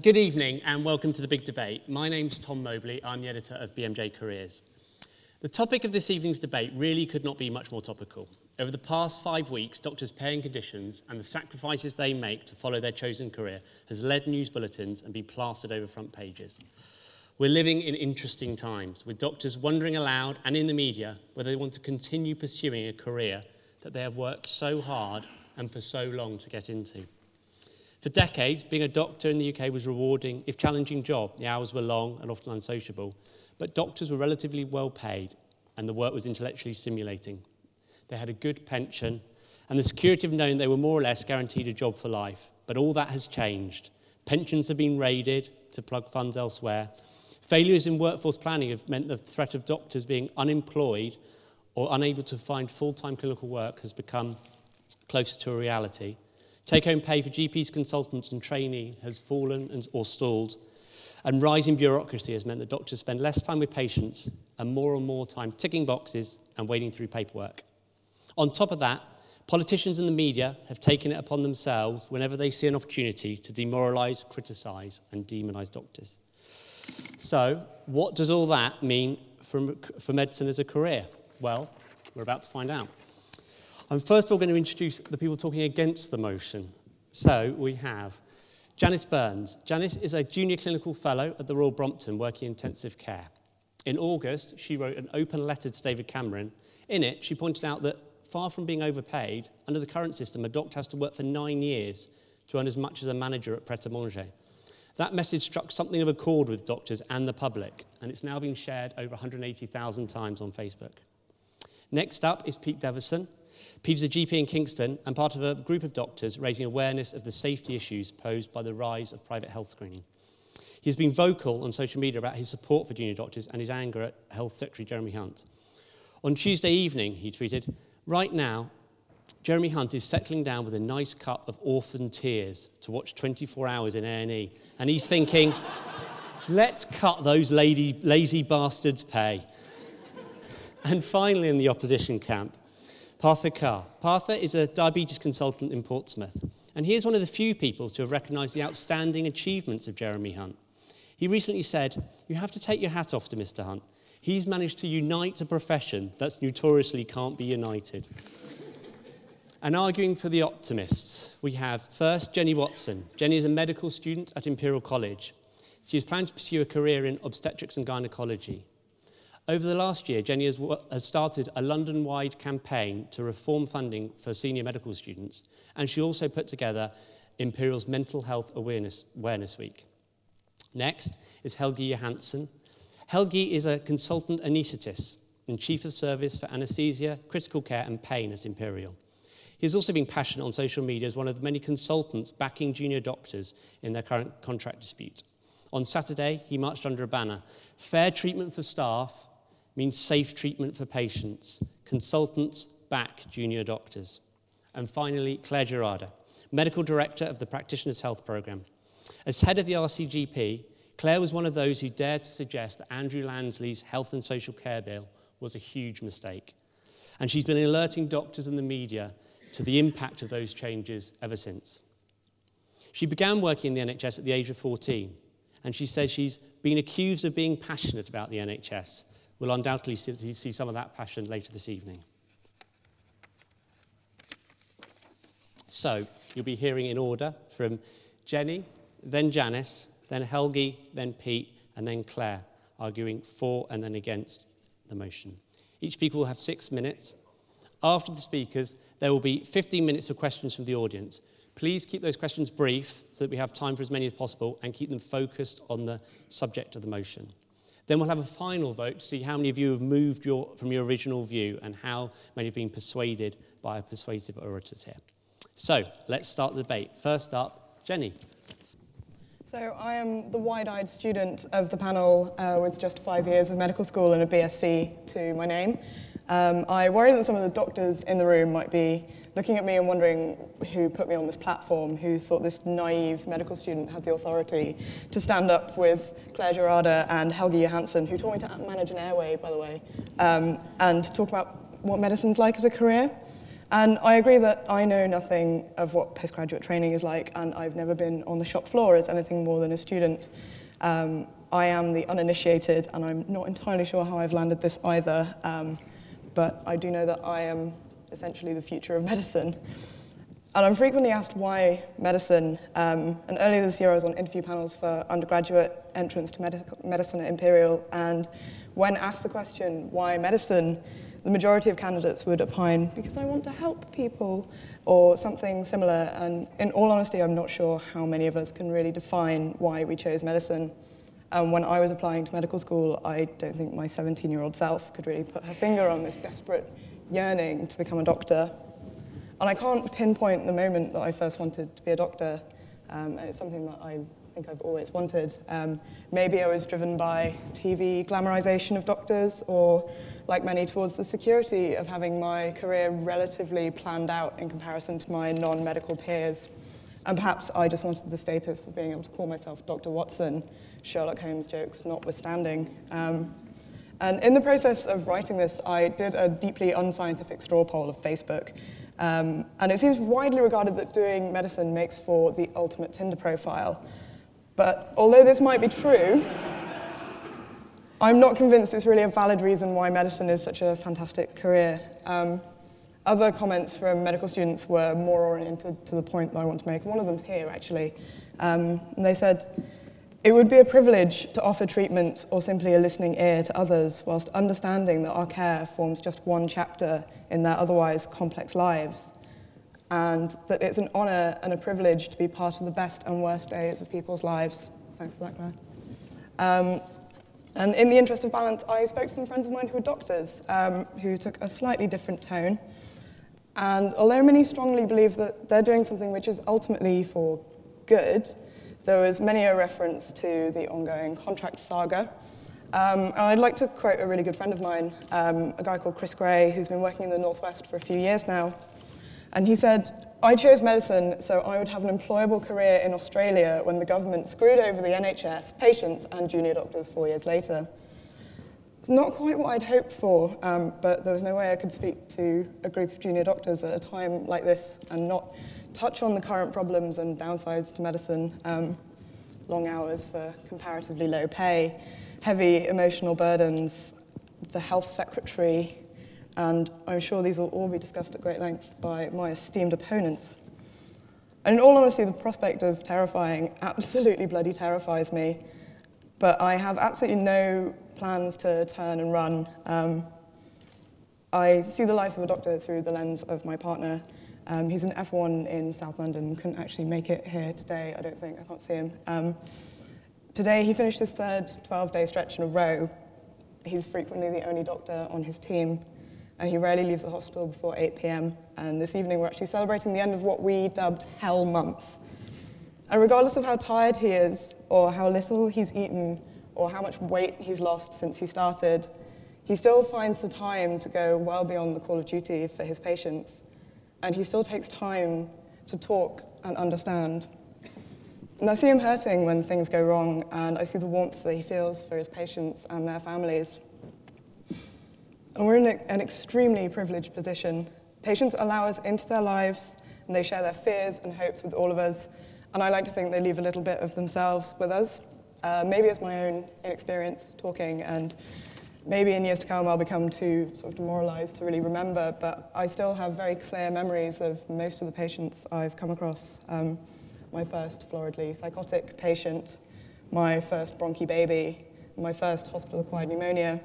Good evening and welcome to the big debate. My name's Tom Moberly. I'm the editor of BMJ Careers. The topic of this evening's debate really could not be much more topical. Over the past five weeks, doctors' pay and conditions and the sacrifices they make to follow their chosen career has led news bulletins and been plastered over front pages. We're living in interesting times, with doctors wondering aloud and in the media whether they want to continue pursuing a career that they have worked so hard and for so long to get into. For decades, being a doctor in the UK was a rewarding, if challenging job. The hours were long and often unsociable, but doctors were relatively well paid and the work was intellectually stimulating. They had a good pension and the security of knowing they were more or less guaranteed a job for life. But all that has changed. Pensions have been raided to plug funds elsewhere. Failures in workforce planning have meant the threat of doctors being unemployed or unable to find full-time clinical work has become closer to a reality. Take home pay for GPs, consultants, and trainee has fallen and, or stalled. And rising bureaucracy has meant that doctors spend less time with patients and more and more time ticking boxes and wading through paperwork. On top of that, politicians and the media have taken it upon themselves whenever they see an opportunity to demoralise, criticise, and demonise doctors. So, what does all that mean for, for medicine as a career? Well, we're about to find out. I'm first of all going to introduce the people talking against the motion. So we have Janis Burns. Janis is a junior clinical fellow at the Royal Brompton working in intensive care. In August, she wrote an open letter to David Cameron. In it, she pointed out that far from being overpaid, under the current system, a doctor has to work for nine years to earn as much as a manager at Pret a Manger. That message struck something of a chord with doctors and the public, and it's now been shared over 180,000 times on Facebook. Next up is Pete Deveson. Peter's a GP in Kingston and part of a group of doctors raising awareness of the safety issues posed by the rise of private health screening. He has been vocal on social media about his support for junior doctors and his anger at Health Secretary Jeremy Hunt. On Tuesday evening, he tweeted, Right now, Jeremy Hunt is settling down with a nice cup of orphan tears to watch 24 hours in A&E. And he's thinking, let's cut those lady, lazy bastards' pay. And finally, in the opposition camp, Partha Kar. Partha is a diabetes consultant in Portsmouth, and he is one of the few people to have recognised the outstanding achievements of Jeremy Hunt. He recently said, You have to take your hat off to Mr. Hunt. He's managed to unite a profession that's notoriously can't be united. and arguing for the optimists, we have first Jennie Watson. Jennie is a medical student at Imperial College. She is planning to pursue a career in obstetrics and gynecology. Over the last year, Jennie has, has started a London wide campaign to reform funding for senior medical students, and she also put together Imperial's Mental Health Awareness, Awareness Week. Next is Helgi Johannsson. Helgi is a consultant anaesthetist and chief of service for anaesthesia, critical care, and pain at Imperial. He has also been passionate on social media as one of the many consultants backing junior doctors in their current contract dispute. On Saturday, he marched under a banner Fair treatment for staff, means safe treatment for patients. Consultants back junior doctors. And finally, Clare Gerada, Medical Director of the Practitioners Health Programme. As head of the RCGP, Clare was one of those who dared to suggest that Andrew Lansley's Health and Social Care Bill was a huge mistake. And she's been alerting doctors and the media to the impact of those changes ever since. She began working in the NHS at the age of 14, and she says she's been accused of being passionate about the NHS We'll undoubtedly see, see some of that passion later this evening. So, you'll be hearing in order from Jennie, then Janis, then Helgi, then Pete, and then Clare, arguing for and then against the motion. Each speaker will have six minutes. After the speakers, there will be 15 minutes of questions from the audience. Please keep those questions brief so that we have time for as many as possible and keep them focused on the subject of the motion. Then we'll have a final vote to see how many of you have moved your, from your original view and how many have been persuaded by our persuasive orators here. So let's start the debate. First up, Jennie. So I am the wide-eyed student of the panel uh, with just five years of medical school and a BSc to my name. Um, I worry that some of the doctors in the room might be looking at me and wondering who put me on this platform, who thought this naive medical student had the authority to stand up with Clare Gerada and Helgi Johannsson, who taught me to manage an airway, by the way, um, and talk about what medicine's like as a career. And I agree that I know nothing of what postgraduate training is like, and I've never been on the shop floor as anything more than a student. Um, I am the uninitiated, and I'm not entirely sure how I've landed this either, um, but I do know that I am essentially the future of medicine. And I'm frequently asked why medicine. Um, and earlier this year, I was on interview panels for undergraduate entrance to medical, medicine at Imperial. And when asked the question, why medicine, the majority of candidates would opine, because I want to help people, or something similar. And in all honesty, I'm not sure how many of us can really define why we chose medicine. Um, when I was applying to medical school, I don't think my 17 year old self could really put her finger on this desperate yearning to become a doctor. And I can't pinpoint the moment that I first wanted to be a doctor, um, and it's something that I think I've always wanted. Um, maybe I was driven by TV glamorization of doctors, or like many, towards the security of having my career relatively planned out in comparison to my non medical peers. And perhaps I just wanted the status of being able to call myself Dr. Watson, Sherlock Holmes jokes notwithstanding. Um, and in the process of writing this, I did a deeply unscientific straw poll of Facebook um, and it seems widely regarded that doing medicine makes for the ultimate Tinder profile. But although this might be true, I'm not convinced it's really a valid reason why medicine is such a fantastic career. Um, other comments from medical students were more oriented to the point that I want to make. One of them's here, actually. Um, and they said, it would be a privilege to offer treatment or simply a listening ear to others, whilst understanding that our care forms just one chapter in their otherwise complex lives, and that it's an honour and a privilege to be part of the best and worst days of people's lives. Thanks for that, Clare. Um, and in the interest of balance, I spoke to some friends of mine who are doctors um, who took a slightly different tone. And although many strongly believe that they're doing something which is ultimately for good, there was many a reference to the ongoing contract saga. Um, and I'd like to quote a really good friend of mine, um, a guy called Chris Gray, who's been working in the Northwest for a few years now. And he said, I chose medicine so I would have an employable career in Australia when the government screwed over the NHS, patients, and junior doctors four years later. It's not quite what I'd hoped for, um, but there was no way I could speak to a group of junior doctors at a time like this and not touch on the current problems and downsides to medicine, um, long hours for comparatively low pay, heavy emotional burdens, the health secretary, and I'm sure these will all be discussed at great length by my esteemed opponents. And in all honesty, the prospect of terrifying absolutely bloody terrifies me, but I have absolutely no plans to turn and run. Um, I see the life of a doctor through the lens of my partner, um, he's an F1 in South London, couldn't actually make it here today, I don't think, I can't see him. Um, today he finished his third 12-day stretch in a row. He's frequently the only doctor on his team, and he rarely leaves the hospital before 8 p.m. And this evening we're actually celebrating the end of what we dubbed Hell Month. And regardless of how tired he is, or how little he's eaten, or how much weight he's lost since he started, he still finds the time to go well beyond the call of duty for his patients and he still takes time to talk and understand. And I see him hurting when things go wrong, and I see the warmth that he feels for his patients and their families. And we're in an extremely privileged position. Patients allow us into their lives, and they share their fears and hopes with all of us. And I like to think they leave a little bit of themselves with us. Uh, maybe it's my own inexperience talking and maybe in years to come I'll become too sort of demoralized to really remember, but I still have very clear memories of most of the patients I've come across. Um, my first floridly psychotic patient, my first bronchi baby, my first hospital-acquired pneumonia.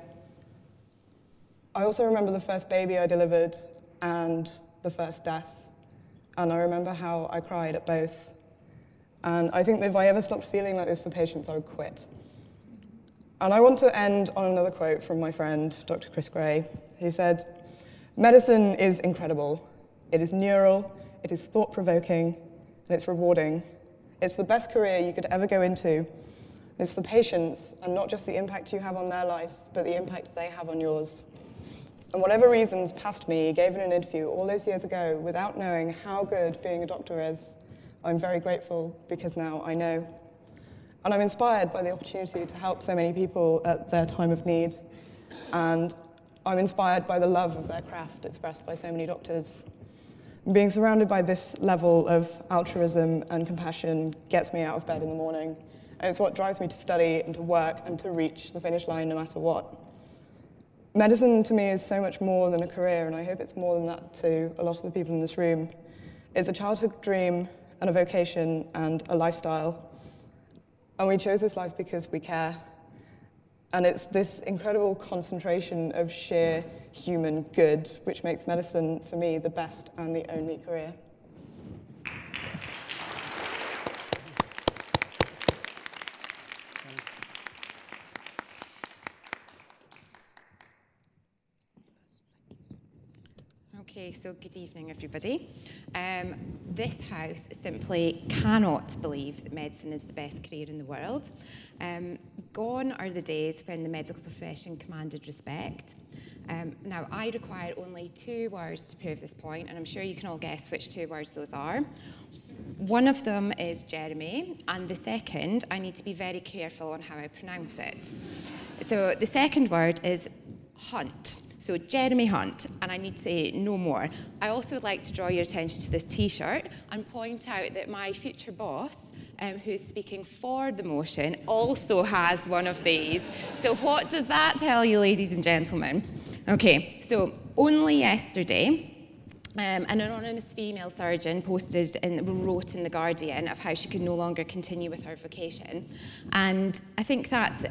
I also remember the first baby I delivered and the first death, and I remember how I cried at both. And I think that if I ever stopped feeling like this for patients, I would quit. And I want to end on another quote from my friend, Dr. Chris Gray, who said, Medicine is incredible. It is neural, it is thought provoking, and it's rewarding. It's the best career you could ever go into. It's the patients, and not just the impact you have on their life, but the impact they have on yours. And whatever reasons past me gave in an interview all those years ago without knowing how good being a doctor is, I'm very grateful because now I know. And I'm inspired by the opportunity to help so many people at their time of need. And I'm inspired by the love of their craft expressed by so many doctors. Being surrounded by this level of altruism and compassion gets me out of bed in the morning. And it's what drives me to study and to work and to reach the finish line no matter what. Medicine to me is so much more than a career, and I hope it's more than that to a lot of the people in this room. It's a childhood dream and a vocation and a lifestyle. And we chose this life because we care. And it's this incredible concentration of sheer human good which makes medicine, for me, the best and the only career. Okay, so good evening, everybody. Um, this house simply cannot believe that medicine is the best career in the world. Um, gone are the days when the medical profession commanded respect. Um, now, I require only two words to prove this point, and I'm sure you can all guess which two words those are. One of them is Jeremy, and the second, I need to be very careful on how I pronounce it. So, the second word is hunt. So Jeremy Hunt, and I need to say no more. I also would like to draw your attention to this T-shirt and point out that my future boss, um, who's speaking for the motion, also has one of these. So what does that tell you, ladies and gentlemen? Okay, so only yesterday, um, an anonymous female surgeon posted and wrote in The Guardian of how she could no longer continue with her vocation. And I think that's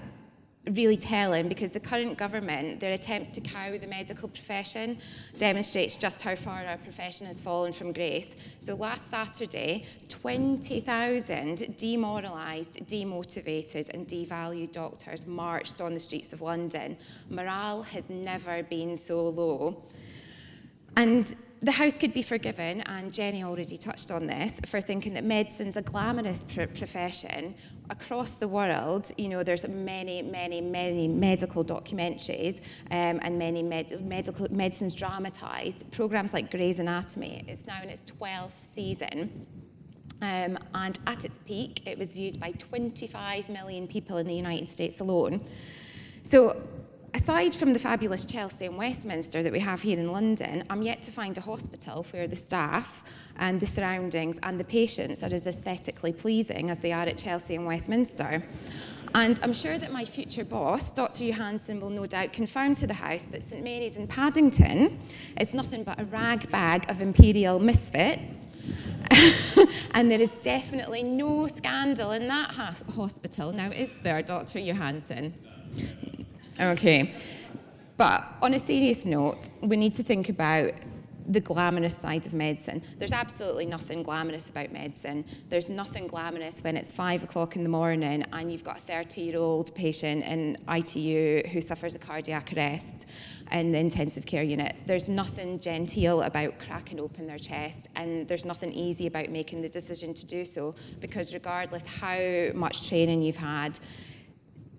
really telling because the current government, their attempts to cow the medical profession demonstrates just how far our profession has fallen from grace. So last Saturday, 20,000 demoralised, demotivated and devalued doctors marched on the streets of London. Morale has never been so low. And the house could be forgiven, and Jennie already touched on this, for thinking that medicine's a glamorous pr- profession. Across the world, you know, there's many, many, many medical documentaries um, and many med- medical medicines dramatised. Programs like Grey's Anatomy, it's now in its 12th season. Um, and at its peak, it was viewed by 25 million people in the United States alone. So aside from the fabulous Chelsea and Westminster that we have here in London, I'm yet to find a hospital where the staff and the surroundings and the patients are as aesthetically pleasing as they are at Chelsea and Westminster. And I'm sure that my future boss, Dr. Johannsson, will no doubt confirm to the House that St Mary's in Paddington is nothing but a rag bag of imperial misfits. and there is definitely no scandal in that hospital. Now, is there, Dr. Johannsson? Okay. But on a serious note, we need to think about the glamorous side of medicine. There's absolutely nothing glamorous about medicine. There's nothing glamorous when it's five o'clock in the morning and you've got a 30 year old patient in ITU who suffers a cardiac arrest in the intensive care unit. There's nothing genteel about cracking open their chest, and there's nothing easy about making the decision to do so because, regardless how much training you've had,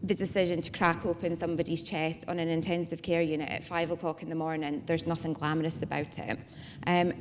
the decision to crack open somebody's chest on an intensive care unit at five o'clock in the morning, there's nothing glamorous about it. Um,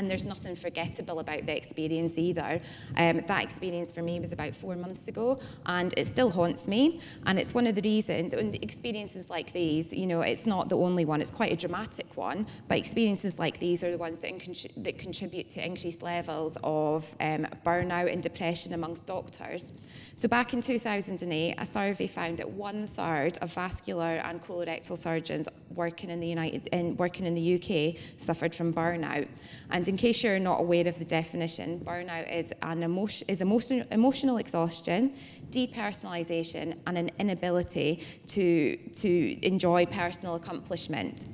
and there's nothing forgettable about the experience either. Um, that experience for me was about four months ago, and it still haunts me. And it's one of the reasons, and experiences like these, you know, it's not the only one, it's quite a dramatic one, but experiences like these are the ones that, that contribute to increased levels of um, burnout and depression amongst doctors. So back in 2008, a survey found that one third of vascular and colorectal surgeons working in the United, in, working in the UK suffered from burnout. And in case you're not aware of the definition, burnout is an emotion, is emotional, emotional exhaustion, depersonalization, and an inability to, to enjoy personal accomplishment.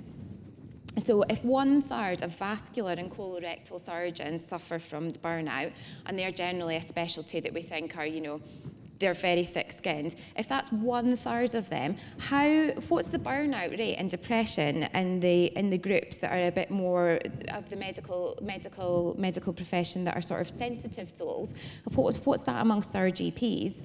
So, if one third of vascular and colorectal surgeons suffer from burnout, and they're generally a specialty that we think are, you know, they're very thick skinned. If that's one third of them, how what's the burnout rate and depression in the in the groups that are a bit more of the medical medical medical profession that are sort of sensitive souls? What's what's that amongst our GPs?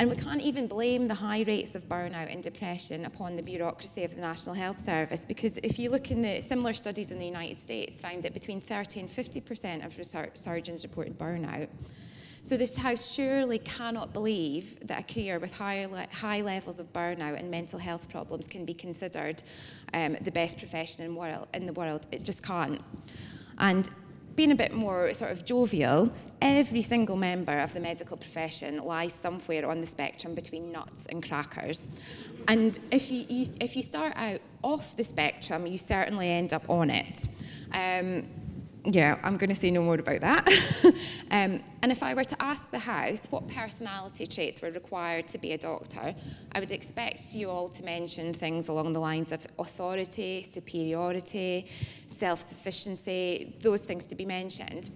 And we can't even blame the high rates of burnout and depression upon the bureaucracy of the National Health Service because if you look in the similar studies in the United States, found that between 30 and 50% of surgeons reported burnout. So this house surely cannot believe that a career with high, high levels of burnout and mental health problems can be considered um, the best profession in, world, in the world. It just can't. And being a bit more sort of jovial, every single member of the medical profession lies somewhere on the spectrum between nuts and crackers. And if you, you if you start out off the spectrum, you certainly end up on it. Um, yeah, I'm going to say no more about that. um, and if I were to ask the House what personality traits were required to be a doctor, I would expect you all to mention things along the lines of authority, superiority, self sufficiency, those things to be mentioned.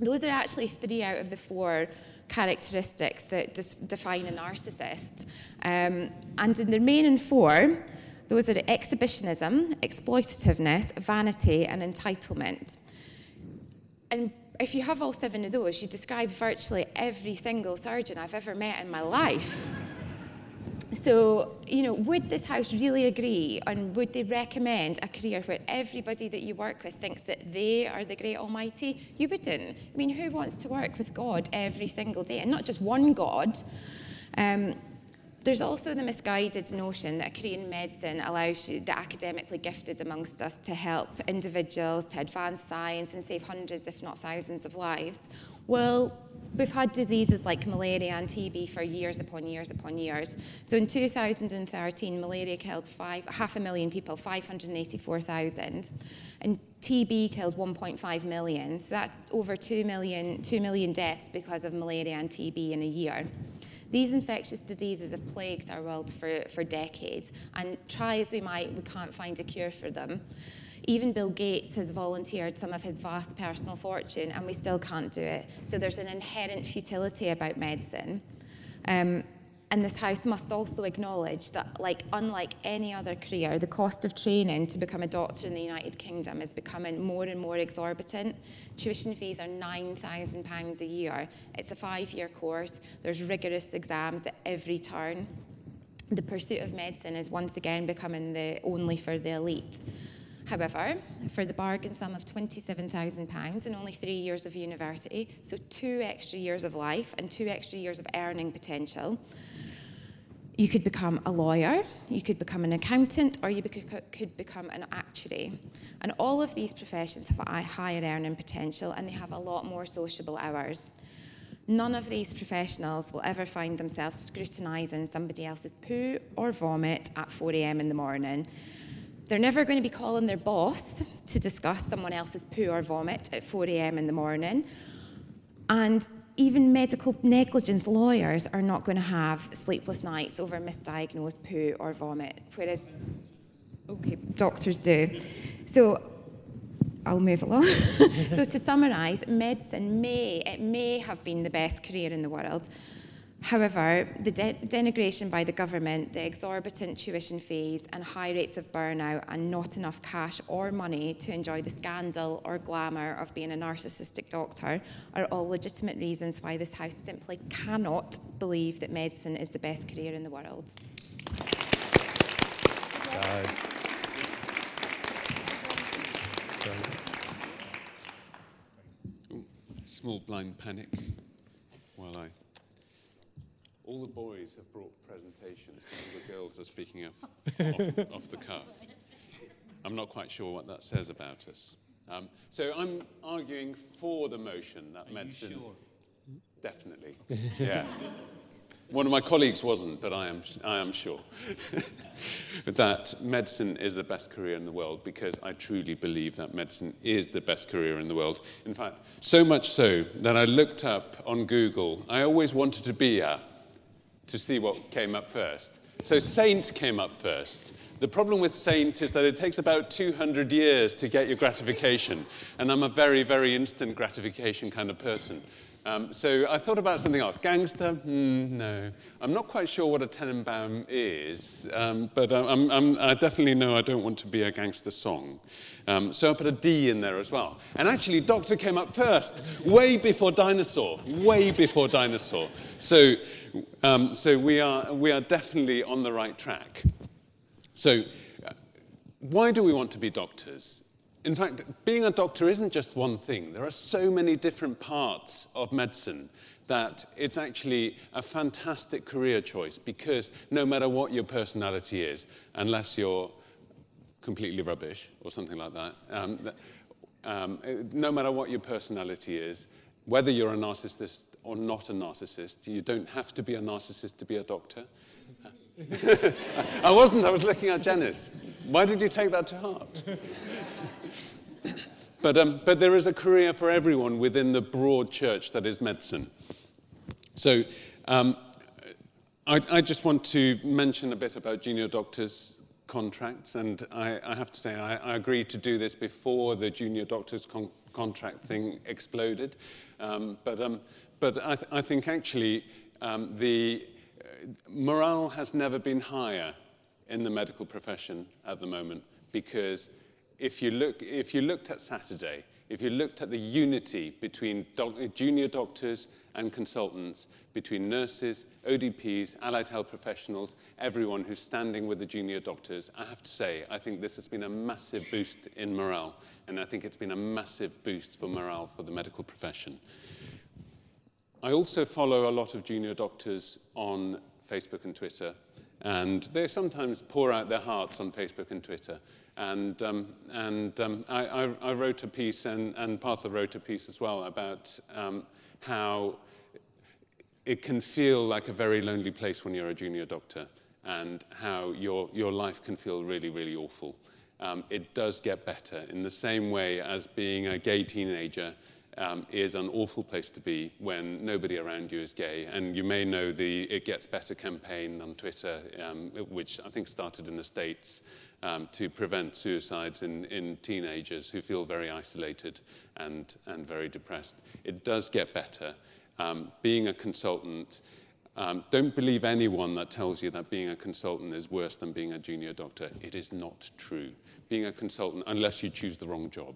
Those are actually three out of the four characteristics that define a narcissist. Um, and in the remaining four, those are exhibitionism, exploitativeness, vanity, and entitlement. And if you have all seven of those, you describe virtually every single surgeon I've ever met in my life. So, you know, would this house really agree and would they recommend a career where everybody that you work with thinks that they are the great almighty? You wouldn't. I mean, who wants to work with God every single day? And not just one God. Um, there's also the misguided notion that career medicine allows the academically gifted amongst us to help individuals to advance science and save hundreds, if not thousands, of lives. Well, we've had diseases like malaria and TB for years upon years upon years. So in 2013, malaria killed five, half a million people, 584,000. And TB killed 1.5 million. So that's over 2 million, 2 million deaths because of malaria and TB in a year. These infectious diseases have plagued our world for, for decades, and try as we might, we can't find a cure for them. Even Bill Gates has volunteered some of his vast personal fortune, and we still can't do it. So there's an inherent futility about medicine. Um, and this house must also acknowledge that, like, unlike any other career, the cost of training to become a doctor in the United Kingdom is becoming more and more exorbitant. Tuition fees are £9,000 a year. It's a five year course, there's rigorous exams at every turn. The pursuit of medicine is once again becoming the only for the elite. However, for the bargain sum of £27,000 and only three years of university, so two extra years of life and two extra years of earning potential, you could become a lawyer, you could become an accountant, or you could become an actuary. And all of these professions have a higher earning potential and they have a lot more sociable hours. None of these professionals will ever find themselves scrutinising somebody else's poo or vomit at 4 a.m. in the morning. They're never going to be calling their boss to discuss someone else's poo or vomit at 4 a.m. in the morning. And even medical negligence lawyers are not going to have sleepless nights over misdiagnosed poo or vomit, whereas, okay, doctors do. So I'll move along. so to summarise, medicine may, it may have been the best career in the world, However, the de- denigration by the government, the exorbitant tuition fees, and high rates of burnout, and not enough cash or money to enjoy the scandal or glamour of being a narcissistic doctor are all legitimate reasons why this House simply cannot believe that medicine is the best career in the world. Uh, small blind panic while I all the boys have brought presentations, and the girls are speaking off, off, off, the cuff. I'm not quite sure what that says about us. Um, so I'm arguing for the motion that are medicine. Sure? Definitely. Yeah. One of my colleagues wasn't, but I am, I am sure that medicine is the best career in the world because I truly believe that medicine is the best career in the world. In fact, so much so that I looked up on Google, I always wanted to be a to see what came up first. So Saint came up first. The problem with Saint is that it takes about 200 years to get your gratification, and I'm a very, very instant gratification kind of person. Um, so I thought about something else. Gangster? Mm, no. I'm not quite sure what a Tenenbaum is, um, but I'm, I'm, i definitely know I don't want to be a gangster song. Um, so I put a D in there as well. And actually, Doctor came up first, way before Dinosaur, way before Dinosaur. So um, so we are, we are definitely on the right track. So, uh, why do we want to be doctors? In fact, being a doctor isn't just one thing. There are so many different parts of medicine that it's actually a fantastic career choice because no matter what your personality is, unless you're completely rubbish or something like that, um, um, no matter what your personality is, whether you're a narcissist or not a narcissist, you don't have to be a narcissist to be a doctor. I wasn't, I was looking at Janis. Why did you take that to heart? but, um, but there is a career for everyone within the broad church that is medicine. So um, I, I, just want to mention a bit about junior doctors' contracts, and I, I have to say I, I, agreed to do this before the junior doctors' con- contract thing exploded. Um, but um, but I, th- I, think actually um, the morale has never been higher in the medical profession at the moment because if you, look, if you looked at Saturday, if you looked at the unity between doc- junior doctors and consultants, between nurses, ODPs, allied health professionals, everyone who's standing with the junior doctors, I have to say, I think this has been a massive boost in morale, and I think it's been a massive boost for morale for the medical profession. I also follow a lot of junior doctors on Facebook and Twitter, and they sometimes pour out their hearts on Facebook and Twitter. And, um, and um, I, I, I, wrote a piece, and, and Partha wrote a piece as well, about um, how it can feel like a very lonely place when you're a junior doctor, and how your, your life can feel really, really awful. Um, it does get better in the same way as being a gay teenager um, is an awful place to be when nobody around you is gay. And you may know the It Gets Better campaign on Twitter, um, which I think started in the States um, to prevent suicides in, in teenagers who feel very isolated and, and very depressed. It does get better. Um, being a consultant, um, don't believe anyone that tells you that being a consultant is worse than being a junior doctor. It is not true. Being a consultant, unless you choose the wrong job.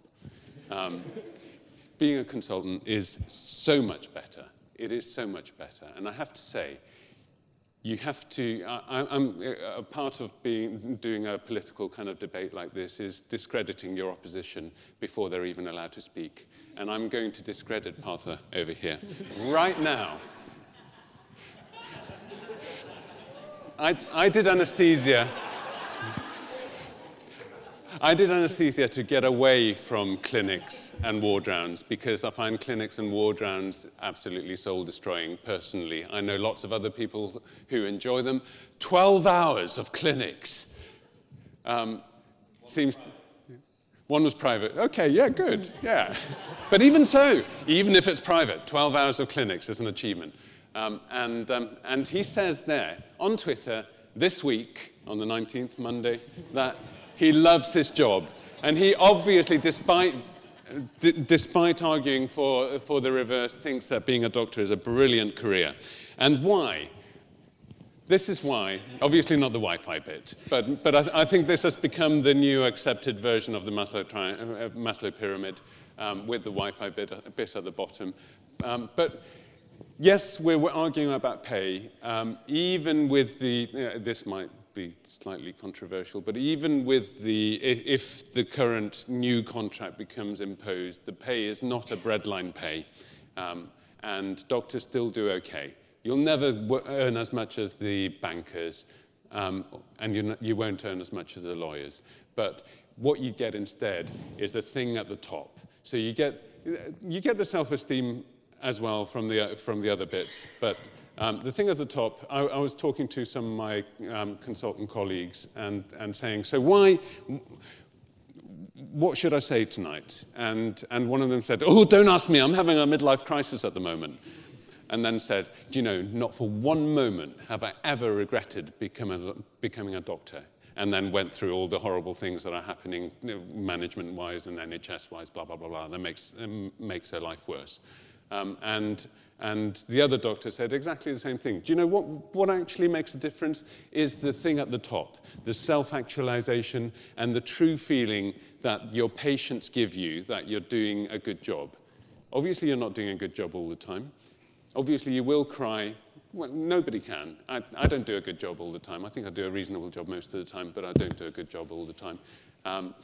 Um, being a consultant is so much better. It is so much better. And I have to say, you have to, I, am a part of being, doing a political kind of debate like this is discrediting your opposition before they're even allowed to speak. And I'm going to discredit Partha over here right now. I, I did anesthesia. I did anesthesia to get away from clinics and ward rounds because I find clinics and ward rounds absolutely soul destroying personally. I know lots of other people who enjoy them. 12 hours of clinics. Um, seems. One was private. Okay, yeah, good, yeah. but even so, even if it's private, 12 hours of clinics is an achievement. Um, and, um, and he says there on Twitter this week, on the 19th, Monday, that he loves his job. And he obviously, despite, d- despite arguing for, for the reverse, thinks that being a doctor is a brilliant career. And why? This is why, obviously not the Wi Fi bit, but, but I, I, think this has become the new accepted version of the Maslow, tri- uh, Maslow pyramid um, with the Wi Fi bit, bit at the bottom. Um, but yes, we're, we're, arguing about pay, um, even with the, uh, this might be slightly controversial, but even with the, if the current new contract becomes imposed, the pay is not a breadline pay, um, and doctors still do okay. You'll never earn as much as the bankers, um, and you, you won't earn as much as the lawyers. But what you get instead is the thing at the top. So you get, you get the self-esteem as well from the, from the other bits, but um, the thing at the top, I, I, was talking to some of my um, consultant colleagues and, and saying, so why, what should I say tonight? And, and one of them said, oh, don't ask me, I'm having a midlife crisis at the moment. And then said, do you know, not for one moment have I ever regretted becoming a, becoming a doctor. And then went through all the horrible things that are happening you know, management-wise and NHS-wise, blah, blah, blah, blah, that makes, um, makes her life worse. Um, and and the other doctor said exactly the same thing. Do you know what, what actually makes a difference is the thing at the top, the self actualization and the true feeling that your patients give you that you're doing a good job. Obviously, you're not doing a good job all the time. Obviously, you will cry. Well, nobody can. I, I don't do a good job all the time. I think I do a reasonable job most of the time, but I don't do a good job all the time. Um,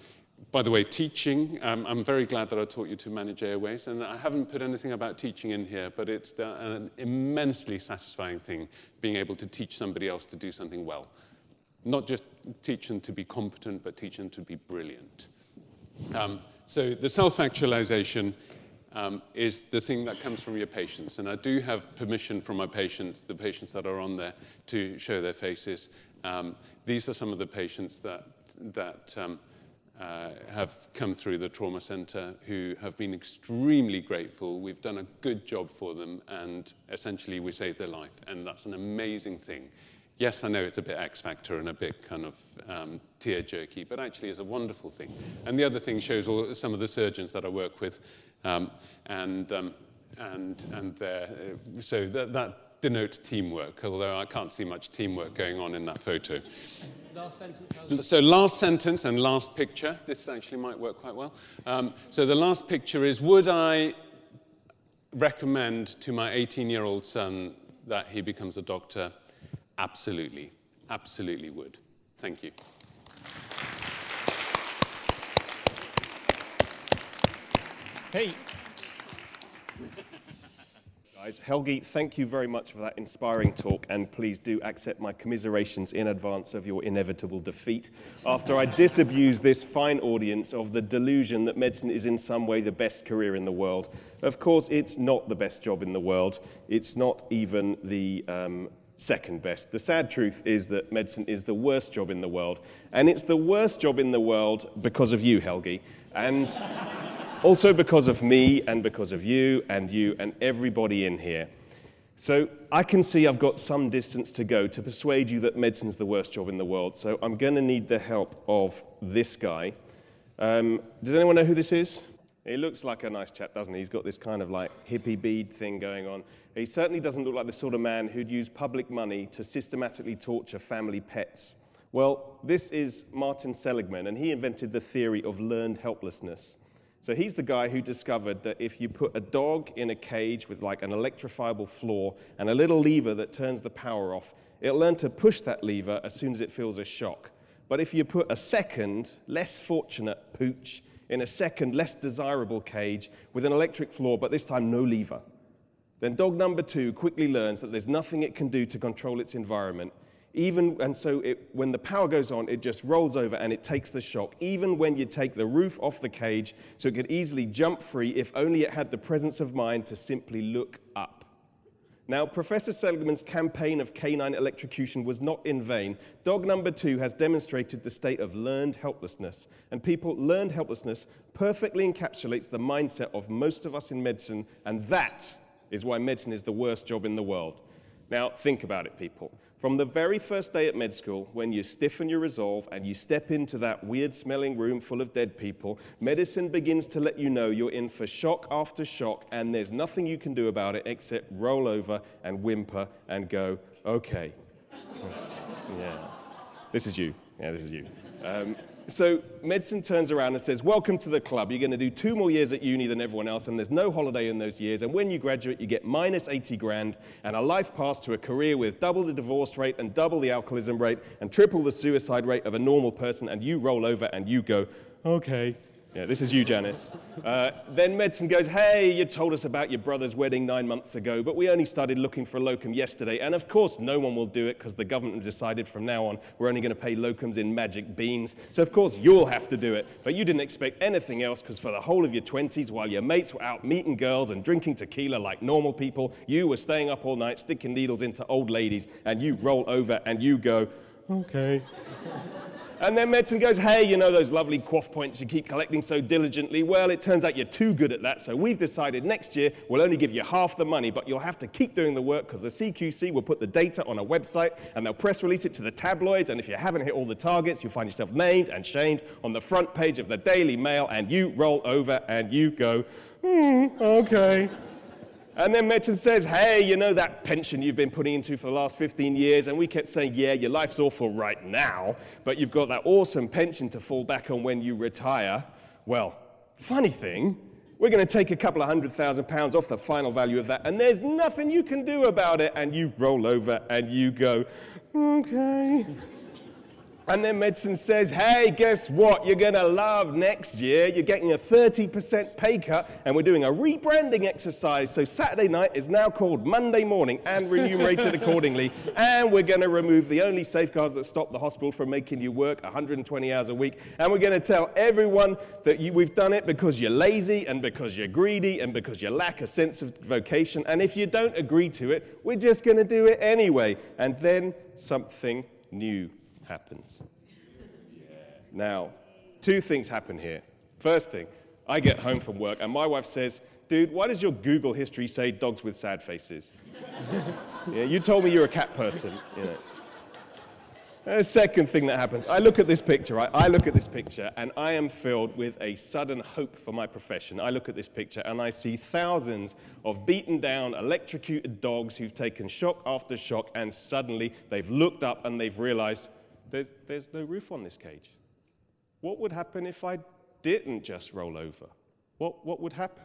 by the way, teaching, um, I'm very glad that I taught you to manage airways, and I haven't put anything about teaching in here, but it's the, an immensely satisfying thing being able to teach somebody else to do something well. Not just teach them to be competent, but teach them to be brilliant. Um, so the self-actualization um, is the thing that comes from your patients. And I do have permission from my patients, the patients that are on there, to show their faces. Um, these are some of the patients that, that um, uh, have come through the trauma centre who have been extremely grateful. We've done a good job for them, and essentially we saved their life. And that's an amazing thing. Yes, I know it's a bit X Factor and a bit kind of um, tear jerky, but actually it's a wonderful thing. And the other thing shows all, some of the surgeons that I work with, um, and, um, and, and uh, so that, that denotes teamwork, although I can't see much teamwork going on in that photo. Last sentence. So, last sentence and last picture. This actually might work quite well. Um, so, the last picture is Would I recommend to my 18 year old son that he becomes a doctor? Absolutely. Absolutely would. Thank you. Hey. Guys, Helgi, thank you very much for that inspiring talk, and please do accept my commiserations in advance of your inevitable defeat after I disabuse this fine audience of the delusion that medicine is in some way the best career in the world. Of course, it's not the best job in the world. It's not even the um, second best. The sad truth is that medicine is the worst job in the world, and it's the worst job in the world because of you, Helgi. And also because of me and because of you and you and everybody in here. So I can see I've got some distance to go to persuade you that medicine's the worst job in the world. So I'm going to need the help of this guy. Um, does anyone know who this is? He looks like a nice chap, doesn't he? He's got this kind of like hippie bead thing going on. He certainly doesn't look like the sort of man who'd use public money to systematically torture family pets. Well, this is Martin Seligman, and he invented the theory of learned helplessness. So he's the guy who discovered that if you put a dog in a cage with like an electrifiable floor and a little lever that turns the power off, it'll learn to push that lever as soon as it feels a shock. But if you put a second, less fortunate pooch in a second, less desirable cage with an electric floor, but this time no lever, then dog number two quickly learns that there's nothing it can do to control its environment even and so it, when the power goes on it just rolls over and it takes the shock. Even when you take the roof off the cage so it could easily jump free if only it had the presence of mind to simply look up. Now professor seligman's campaign of canine electrocution was not in vain. Dog number two has demonstrated the state of learned helplessness and people learned helplessness perfectly encapsulates the mindset of most of us in medicine and that is why medicine is the worst job in the world. Now think about it people from the very first day at med school, when you stiffen your resolve and you step into that weird smelling room full of dead people, medicine begins to let you know you're in for shock after shock, and there's nothing you can do about it except roll over and whimper and go, okay. yeah. This is you. Yeah, this is you. Um, so medicine turns around and says, Welcome to the club. You're going to do two more years at uni than everyone else, and there's no holiday in those years. And when you graduate, you get minus 80 grand and a life path to a career with double the divorce rate and double the alcoholism rate and triple the suicide rate of a normal person. And you roll over and you go, Okay, yeah, this is you, Janis. Uh, then medicine goes, Hey, you told us about your brother's wedding nine months ago, but we only started looking for a locum yesterday. And of course, no one will do it because the government has decided from now on we're only going to pay locums in magic beans. So, of course, you'll have to do it. But you didn't expect anything else because for the whole of your 20s, while your mates were out meeting girls and drinking tequila like normal people, you were staying up all night sticking needles into old ladies, and you roll over and you go, Okay. And then medicine goes, hey, you know those lovely QOF points you keep collecting so diligently? Well, it turns out you're too good at that, so we've decided next year we'll only give you half the money, but you'll have to keep doing the work because the CQC will put the data on a website and they'll press release it to the tabloids, and if you haven't hit all the targets, you'll find yourself named and shamed on the front page of the Daily Mail, and you roll over and you go, hmm, okay. And then medicine says, hey, you know that pension you've been putting into for the last 15 years? And we kept saying, yeah, your life's awful right now, but you've got that awesome pension to fall back on when you retire. Well, funny thing, we're going to take a couple of hundred thousand pounds off the final value of that, and there's nothing you can do about it. And you roll over and you go, okay. And then medicine says, hey, guess what? You're going to love next year. You're getting a 30% pay cut, and we're doing a rebranding exercise. So Saturday night is now called Monday morning and remunerated accordingly. And we're going to remove the only safeguards that stop the hospital from making you work 120 hours a week. And we're going to tell everyone that you, we've done it because you're lazy and because you're greedy and because you lack a sense of vocation. And if you don't agree to it, we're just going to do it anyway. And then something new happens. Now, two things happen here. First thing, I get home from work and my wife says, Dude, why does your Google history say dogs with sad faces? yeah, you told me you're a cat person. You know. The second thing that happens, I look at this picture, right? I look at this picture and I am filled with a sudden hope for my profession. I look at this picture and I see thousands of beaten down, electrocuted dogs who've taken shock after shock and suddenly they've looked up and they've realized there's, there's no roof on this cage. What would happen if I didn't just roll over? What, what would happen?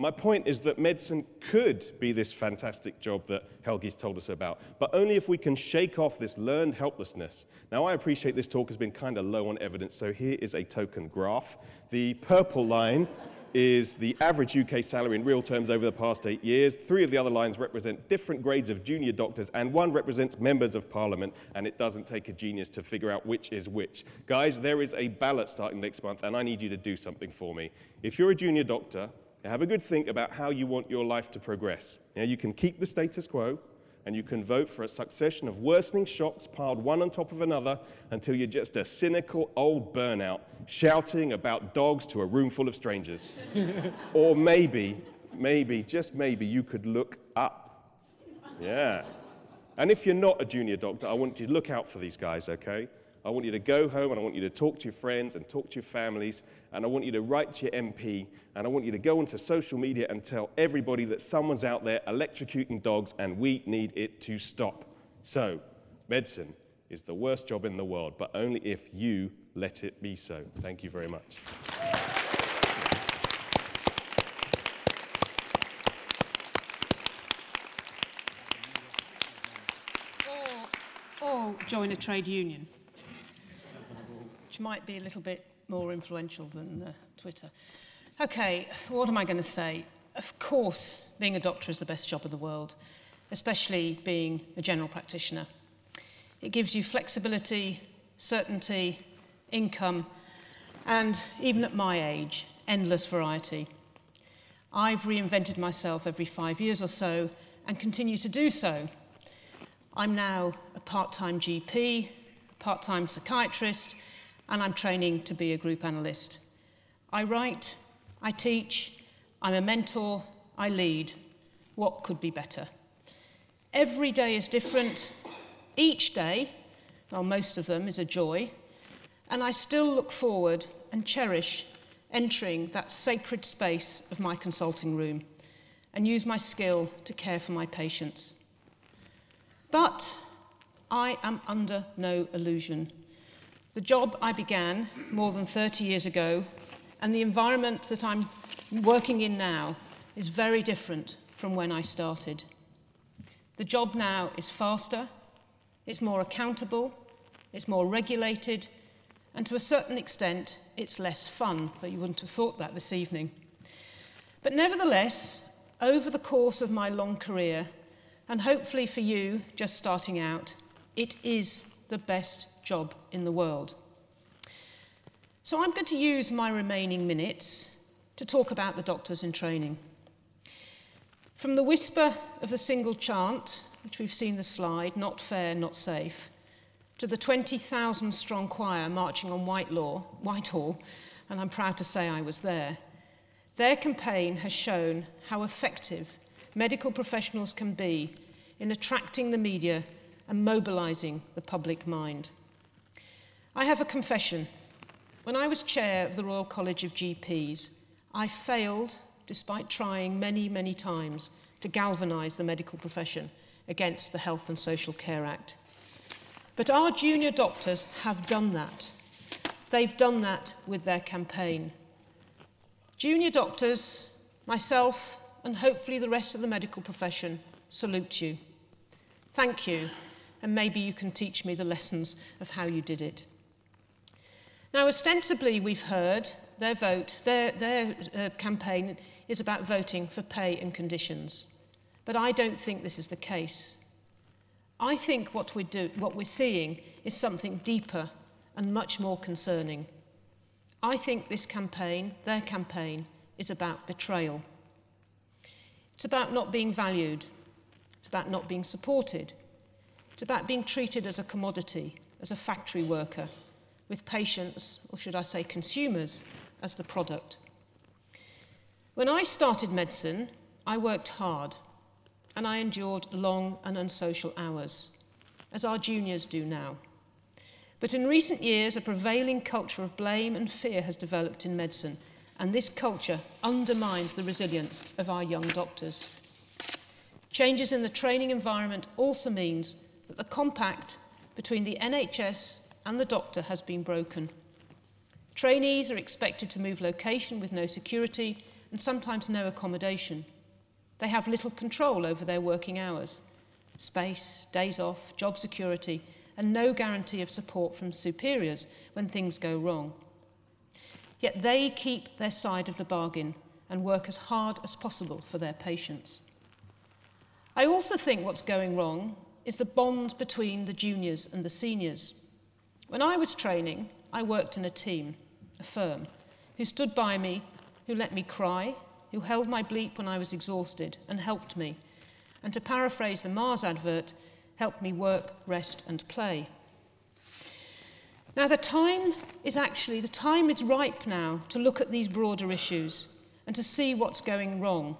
My point is that medicine could be this fantastic job that Helgi's told us about, but only if we can shake off this learned helplessness. Now, I appreciate this talk has been kind of low on evidence, so here is a token graph. The purple line is the average UK salary in real terms over the past eight years. Three of the other lines represent different grades of junior doctors, and one represents members of parliament, and it doesn't take a genius to figure out which is which. Guys, there is a ballot starting next month, and I need you to do something for me. If you're a junior doctor, have a good think about how you want your life to progress. Now, you can keep the status quo and you can vote for a succession of worsening shocks piled one on top of another until you're just a cynical old burnout shouting about dogs to a room full of strangers. or maybe, maybe, just maybe, you could look up. Yeah. And if you're not a junior doctor, I want you to look out for these guys, okay? I want you to go home and I want you to talk to your friends and talk to your families and I want you to write to your MP and I want you to go onto social media and tell everybody that someone's out there electrocuting dogs and we need it to stop. So, medicine is the worst job in the world, but only if you let it be so. Thank you very much. Or join a trade union which might be a little bit more influential than uh, Twitter. Okay, what am I going to say? Of course, being a doctor is the best job in the world, especially being a general practitioner. It gives you flexibility, certainty, income, and even at my age, endless variety. I've reinvented myself every five years or so and continue to do so. I'm now a part time GP, part time psychiatrist, and I'm training to be a group analyst. I write, I teach, I'm a mentor, I lead. What could be better? Every day is different. Each day, well, most of them, is a joy. And I still look forward and cherish entering that sacred space of my consulting room and use my skill to care for my patients. But I am under no illusion. The job I began more than 30 years ago and the environment that I'm working in now is very different from when I started. The job now is faster, it's more accountable, it's more regulated, and to a certain extent, it's less fun, but you wouldn't have thought that this evening. But nevertheless, over the course of my long career, and hopefully for you just starting out, it is the best job in the world. So I'm going to use my remaining minutes to talk about the doctors in training. From the whisper of the single chant, which we've seen the slide, not fair, not safe, to the 20,000 strong choir marching on Whitelaw, Whitehall, and I'm proud to say I was there, their campaign has shown how effective medical professionals can be in attracting the media and mobilising the public mind. I have a confession. When I was chair of the Royal College of GPs, I failed, despite trying many, many times, to galvanise the medical profession against the Health and Social Care Act. But our junior doctors have done that. They've done that with their campaign. Junior doctors, myself, and hopefully the rest of the medical profession salute you. Thank you and maybe you can teach me the lessons of how you did it. Now, ostensibly, we've heard their vote, their, their uh, campaign is about voting for pay and conditions. But I don't think this is the case. I think what, we do, what we're seeing is something deeper and much more concerning. I think this campaign, their campaign, is about betrayal. It's about not being valued. It's about not being supported. It's about being treated as a commodity, as a factory worker, with patients, or should I say consumers, as the product. When I started medicine, I worked hard and I endured long and unsocial hours, as our juniors do now. But in recent years, a prevailing culture of blame and fear has developed in medicine, and this culture undermines the resilience of our young doctors. Changes in the training environment also means that the compact between the NHS and the doctor has been broken. Trainees are expected to move location with no security and sometimes no accommodation. They have little control over their working hours, space, days off, job security, and no guarantee of support from superiors when things go wrong. Yet they keep their side of the bargain and work as hard as possible for their patients. I also think what's going wrong is the bond between the juniors and the seniors. When I was training, I worked in a team, a firm, who stood by me, who let me cry, who held my bleep when I was exhausted and helped me. And to paraphrase the Mars advert, helped me work, rest, and play. Now, the time is actually, the time is ripe now to look at these broader issues and to see what's going wrong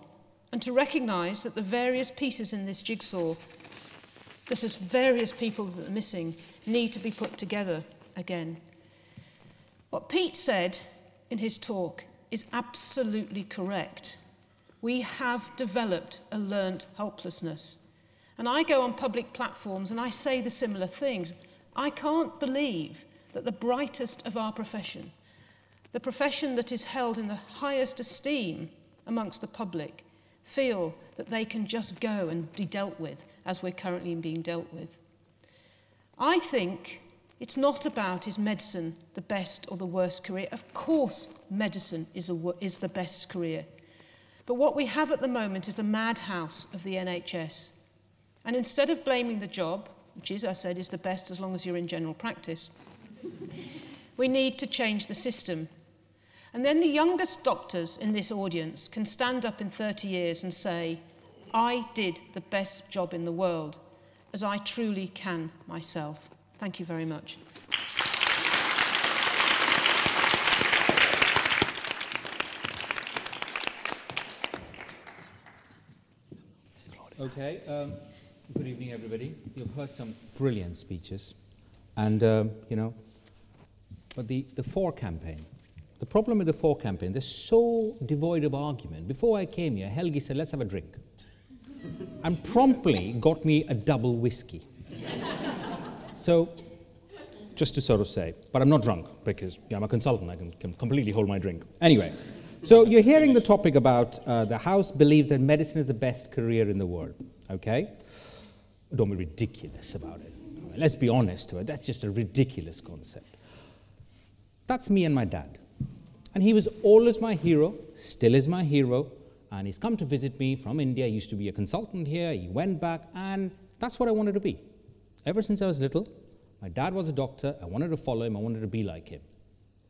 and to recognise that the various pieces in this jigsaw, this is various people that are missing, need to be put together again. What Pete said in his talk is absolutely correct. We have developed a learnt helplessness. And I go on public platforms and I say the similar things. I can't believe that the brightest of our profession, the profession that is held in the highest esteem amongst the public, feel that they can just go and be dealt with as we're currently being dealt with. I think it's not about is medicine the best or the worst career. Of course, medicine is, a, is the best career. But what we have at the moment is the madhouse of the NHS. And instead of blaming the job, which is, I said, is the best as long as you're in general practice, we need to change the system. And then the youngest doctors in this audience can stand up in 30 years and say, I did the best job in the world, as I truly can myself. Thank you very much. Okay, um, good evening, everybody. You've heard some brilliant speeches, and um, you know, but the, the for campaign, the problem with the for campaign, they're so devoid of argument. Before I came here, Helgi said, let's have a drink. and promptly got me a double whiskey. so, just to sort of say, but I'm not drunk because yeah, I'm a consultant, I can, can completely hold my drink. Anyway, so you're hearing the topic about uh, the House believes that medicine is the best career in the world, okay? Don't be ridiculous about it. Let's be honest, that's just a ridiculous concept. That's me and my dad. And he was always my hero, still is my hero. And he's come to visit me from India. He used to be a consultant here. He went back, and that's what I wanted to be. Ever since I was little, my dad was a doctor. I wanted to follow him. I wanted to be like him.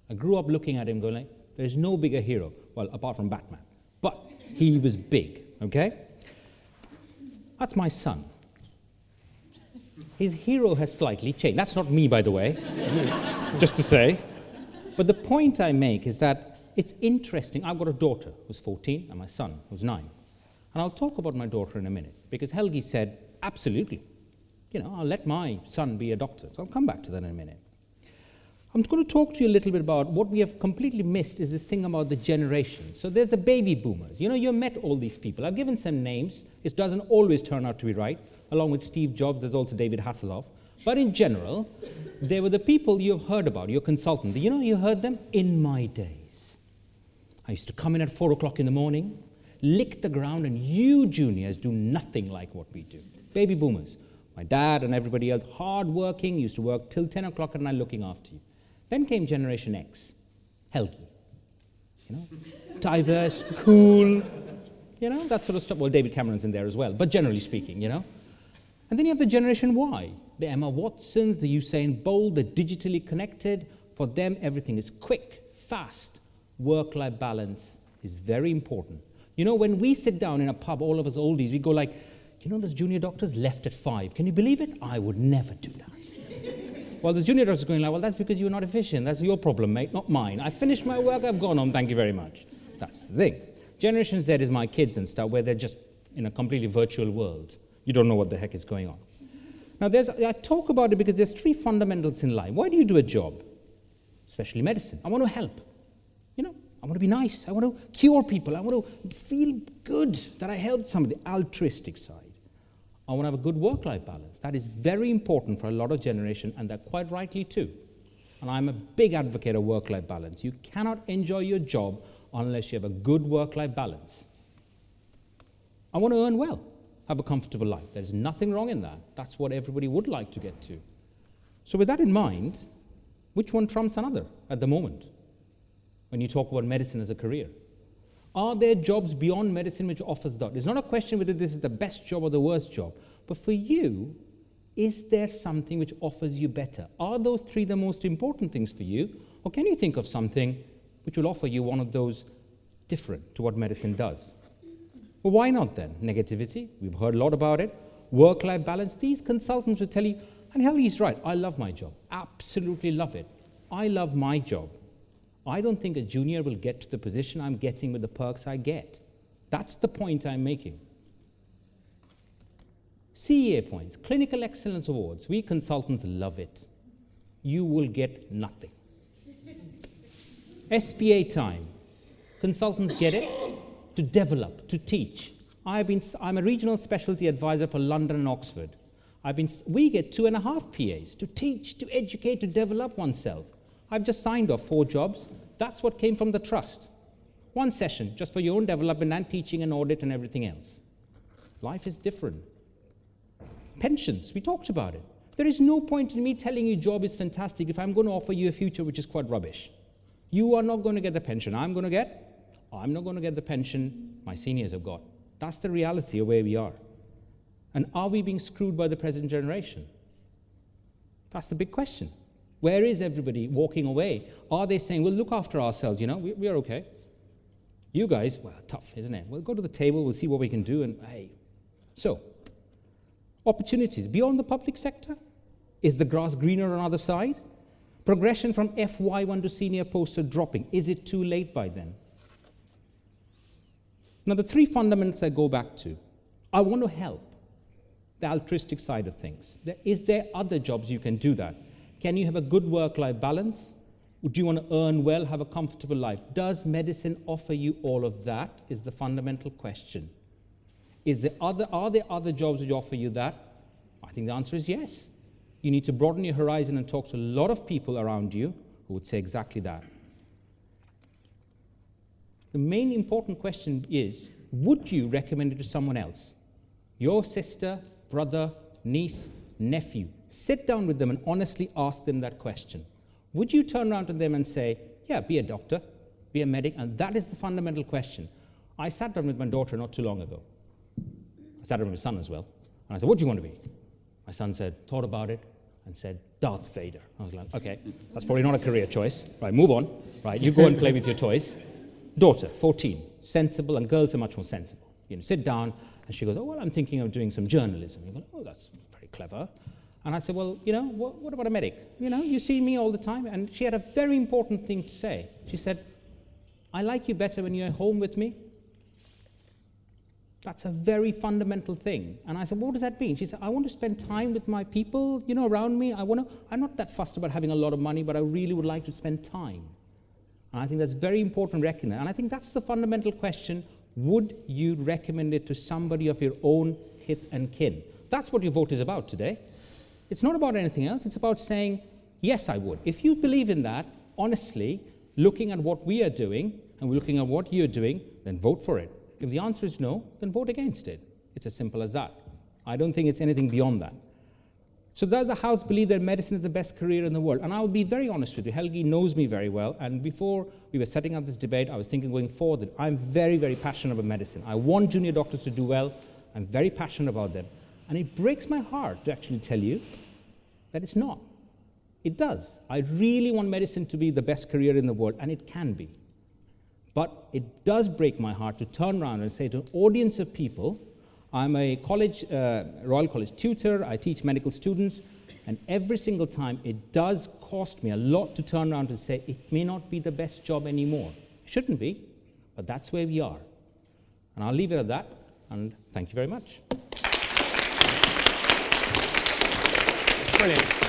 I grew up looking at him, going, like, there's no bigger hero. Well, apart from Batman. But he was big, okay? That's my son. His hero has slightly changed. That's not me, by the way, just to say. But the point I make is that it's interesting. I've got a daughter who's 14 and my son who's 9. And I'll talk about my daughter in a minute because Helgi said, absolutely. You know, I'll let my son be a doctor. So I'll come back to that in a minute. I'm going to talk to you a little bit about what we have completely missed is this thing about the generation. So there's the baby boomers. You know, you met all these people. I've given some names. It doesn't always turn out to be right. Along with Steve Jobs, there's also David Hasselhoff. But in general, they were the people you've heard about, your consultant. You know, you heard them in my days. I used to come in at four o'clock in the morning, lick the ground, and you juniors do nothing like what we do. Baby boomers. My dad and everybody else, hard working, used to work till 10 o'clock at night looking after you. Then came Generation X, healthy, You know, diverse, cool, you know, that sort of stuff. Well, David Cameron's in there as well, but generally speaking, you know. And then you have the Generation Y, the Emma Watsons, the Usain Bolt, the digitally connected. For them, everything is quick, fast. Work life balance is very important. You know, when we sit down in a pub, all of us oldies, we go like, you know, those junior doctors left at five. Can you believe it? I would never do that. well, the junior doctor's going like, well, that's because you're not efficient. That's your problem, mate, not mine. I finished my work, I've gone home, thank you very much. That's the thing. Generation Z is my kids and stuff, where they're just in a completely virtual world. You don't know what the heck is going on. Now, there's, I talk about it because there's three fundamentals in life. Why do you do a job? Especially medicine. I want to help. You know, I want to be nice. I want to cure people. I want to feel good that I helped somebody. The altruistic side. I want to have a good work life balance. That is very important for a lot of generation, and that quite rightly too. And I'm a big advocate of work life balance. You cannot enjoy your job unless you have a good work life balance. I want to earn well, have a comfortable life. There's nothing wrong in that. That's what everybody would like to get to. So, with that in mind, which one trumps another at the moment when you talk about medicine as a career? Are there jobs beyond medicine which offers that? It's not a question whether this is the best job or the worst job, but for you, is there something which offers you better? Are those three the most important things for you? Or can you think of something which will offer you one of those different to what medicine does? Well, why not then? Negativity, we've heard a lot about it. Work life balance, these consultants will tell you, and Helgi's right, I love my job. Absolutely love it. I love my job. I don't think a junior will get to the position I'm getting with the perks I get. That's the point I'm making. CEA points, Clinical Excellence Awards. We consultants love it. You will get nothing. SPA time. Consultants get it to develop, to teach. I've been, I'm a regional specialty advisor for London and Oxford. I've been, we get two and a half PAs to teach, to educate, to develop oneself. I've just signed off four jobs. That's what came from the trust. One session just for your own development and teaching and audit and everything else. Life is different. Pensions, we talked about it. There is no point in me telling you job is fantastic if I'm going to offer you a future which is quite rubbish. You are not going to get the pension I'm going to get. I'm not going to get the pension my seniors have got. That's the reality of where we are. And are we being screwed by the present generation? That's the big question. Where is everybody walking away? Are they saying, we'll look after ourselves, you know, we, we are okay? You guys, well, tough, isn't it? We'll go to the table, we'll see what we can do, and hey. So, opportunities beyond the public sector? Is the grass greener on the other side? Progression from FY1 to senior posts are dropping. Is it too late by then? Now, the three fundamentals I go back to I want to help the altruistic side of things. Is there other jobs you can do that? Can you have a good work life balance? Do you want to earn well, have a comfortable life? Does medicine offer you all of that? Is the fundamental question. Is there other, are there other jobs which offer you that? I think the answer is yes. You need to broaden your horizon and talk to a lot of people around you who would say exactly that. The main important question is would you recommend it to someone else? Your sister, brother, niece, nephew. Sit down with them and honestly ask them that question. Would you turn around to them and say, Yeah, be a doctor, be a medic? And that is the fundamental question. I sat down with my daughter not too long ago. I sat down with my son as well. And I said, What do you want to be? My son said, Thought about it, and said, Darth Vader. I was like, Okay, that's probably not a career choice. Right, move on. Right, you go and play with your toys. Daughter, 14, sensible, and girls are much more sensible. You know, sit down, and she goes, Oh, well, I'm thinking of doing some journalism. You go, Oh, that's very clever. And I said, Well, you know, what, what about a medic? You know, you see me all the time. And she had a very important thing to say. She said, I like you better when you're home with me. That's a very fundamental thing. And I said, What does that mean? She said, I want to spend time with my people, you know, around me. I want to, I'm not that fussed about having a lot of money, but I really would like to spend time. And I think that's very important to recognize. And I think that's the fundamental question. Would you recommend it to somebody of your own hip and kin? That's what your vote is about today. It's not about anything else. It's about saying, yes, I would. If you believe in that, honestly, looking at what we are doing and we're looking at what you're doing, then vote for it. If the answer is no, then vote against it. It's as simple as that. I don't think it's anything beyond that. So does the House believe that medicine is the best career in the world? And I'll be very honest with you. Helgi knows me very well. And before we were setting up this debate, I was thinking going forward that I'm very, very passionate about medicine. I want junior doctors to do well. I'm very passionate about them. And it breaks my heart to actually tell you that it's not. It does. I really want medicine to be the best career in the world, and it can be. But it does break my heart to turn around and say to an audience of people I'm a college, uh, Royal College tutor, I teach medical students, and every single time it does cost me a lot to turn around and say it may not be the best job anymore. Shouldn't be, but that's where we are. And I'll leave it at that, and thank you very much. Brilliant.